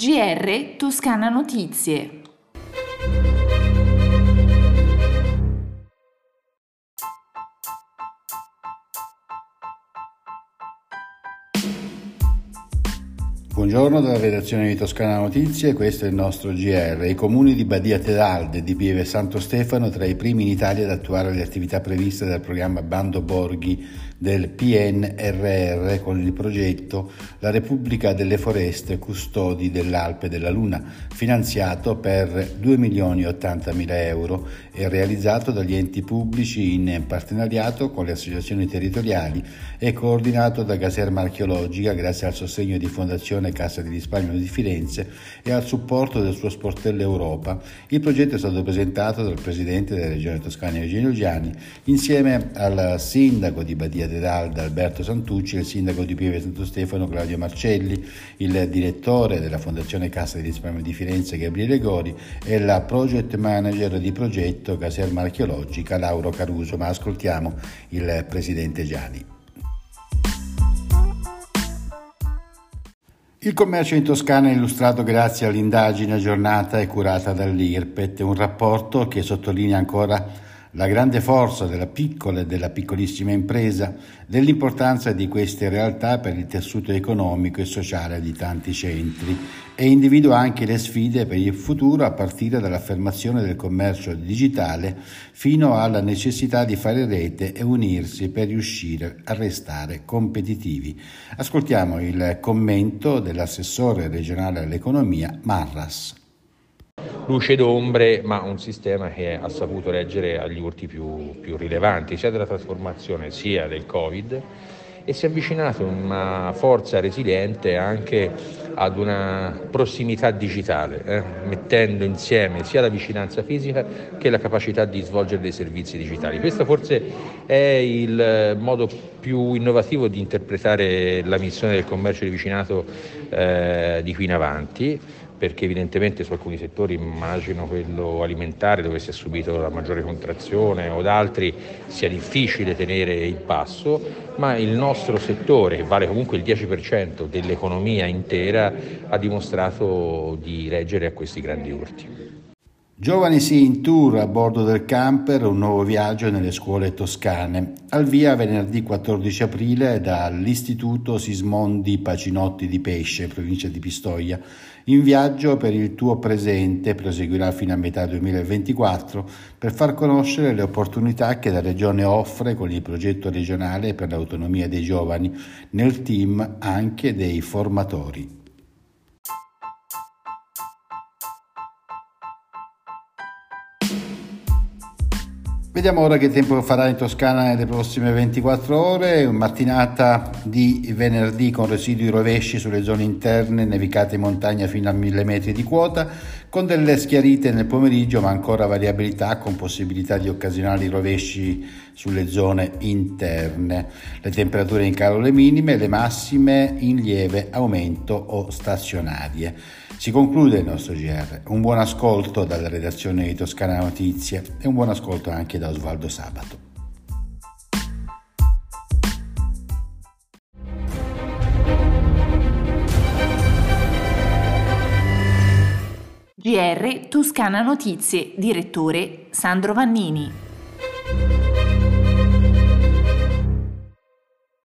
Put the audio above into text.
GR Toscana Notizie Buongiorno dalla redazione di Toscana Notizie, questo è il nostro GR. I comuni di Badia Tedalde e di Pieve Santo Stefano tra i primi in Italia ad attuare le attività previste dal programma Bando Borghi del PNRR con il progetto La Repubblica delle Foreste Custodi dell'Alpe della Luna, finanziato per 2 milioni e 80 mila euro e realizzato dagli enti pubblici in partenariato con le associazioni territoriali e coordinato da Caserma Archeologica grazie al sostegno di Fondazione Cassa di Risparmio di Firenze e al supporto del suo sportello Europa. Il progetto è stato presentato dal Presidente della Regione Toscana Eugenio Giani insieme al Sindaco di Badia d'Alda Alberto Santucci il Sindaco di Pieve Santo Stefano Claudio Marcelli, il Direttore della Fondazione Cassa di Risparmio di Firenze Gabriele Gori e la Project Manager di progetto Caserma Archeologica Lauro Caruso. Ma ascoltiamo il Presidente Giani. Il commercio in Toscana è illustrato grazie all'indagine aggiornata e curata dall'IRPET, un rapporto che sottolinea ancora la grande forza della piccola e della piccolissima impresa, dell'importanza di queste realtà per il tessuto economico e sociale di tanti centri e individua anche le sfide per il futuro a partire dall'affermazione del commercio digitale fino alla necessità di fare rete e unirsi per riuscire a restare competitivi. Ascoltiamo il commento dell'assessore regionale all'economia Marras luce d'ombre, ma un sistema che ha saputo reggere agli urti più, più rilevanti, sia della trasformazione sia del Covid, e si è avvicinato in una forza resiliente anche ad una prossimità digitale, eh, mettendo insieme sia la vicinanza fisica che la capacità di svolgere dei servizi digitali. Questo forse è il modo più innovativo di interpretare la missione del commercio di vicinato eh, di qui in avanti perché evidentemente su alcuni settori, immagino quello alimentare dove si è subito la maggiore contrazione o da altri sia difficile tenere il passo, ma il nostro settore, che vale comunque il 10% dell'economia intera, ha dimostrato di reggere a questi grandi urti. Giovani sì in tour a bordo del camper, un nuovo viaggio nelle scuole toscane. Al via venerdì 14 aprile dall'Istituto Sismondi Pacinotti di Pesce, provincia di Pistoia. In viaggio per il tuo presente proseguirà fino a metà 2024 per far conoscere le opportunità che la Regione offre con il progetto regionale per l'autonomia dei giovani, nel team anche dei formatori. Vediamo ora che tempo farà in Toscana nelle prossime 24 ore, mattinata di venerdì con residui rovesci sulle zone interne, nevicate in montagna fino a 1000 metri di quota, con delle schiarite nel pomeriggio ma ancora variabilità con possibilità di occasionali rovesci sulle zone interne. Le temperature in calo le minime, le massime in lieve aumento o stazionarie. Si conclude il nostro GR. Un buon ascolto dalla redazione di Toscana Notizie e un buon ascolto anche da Osvaldo Sabato. GR Toscana Notizie, direttore Sandro Vannini.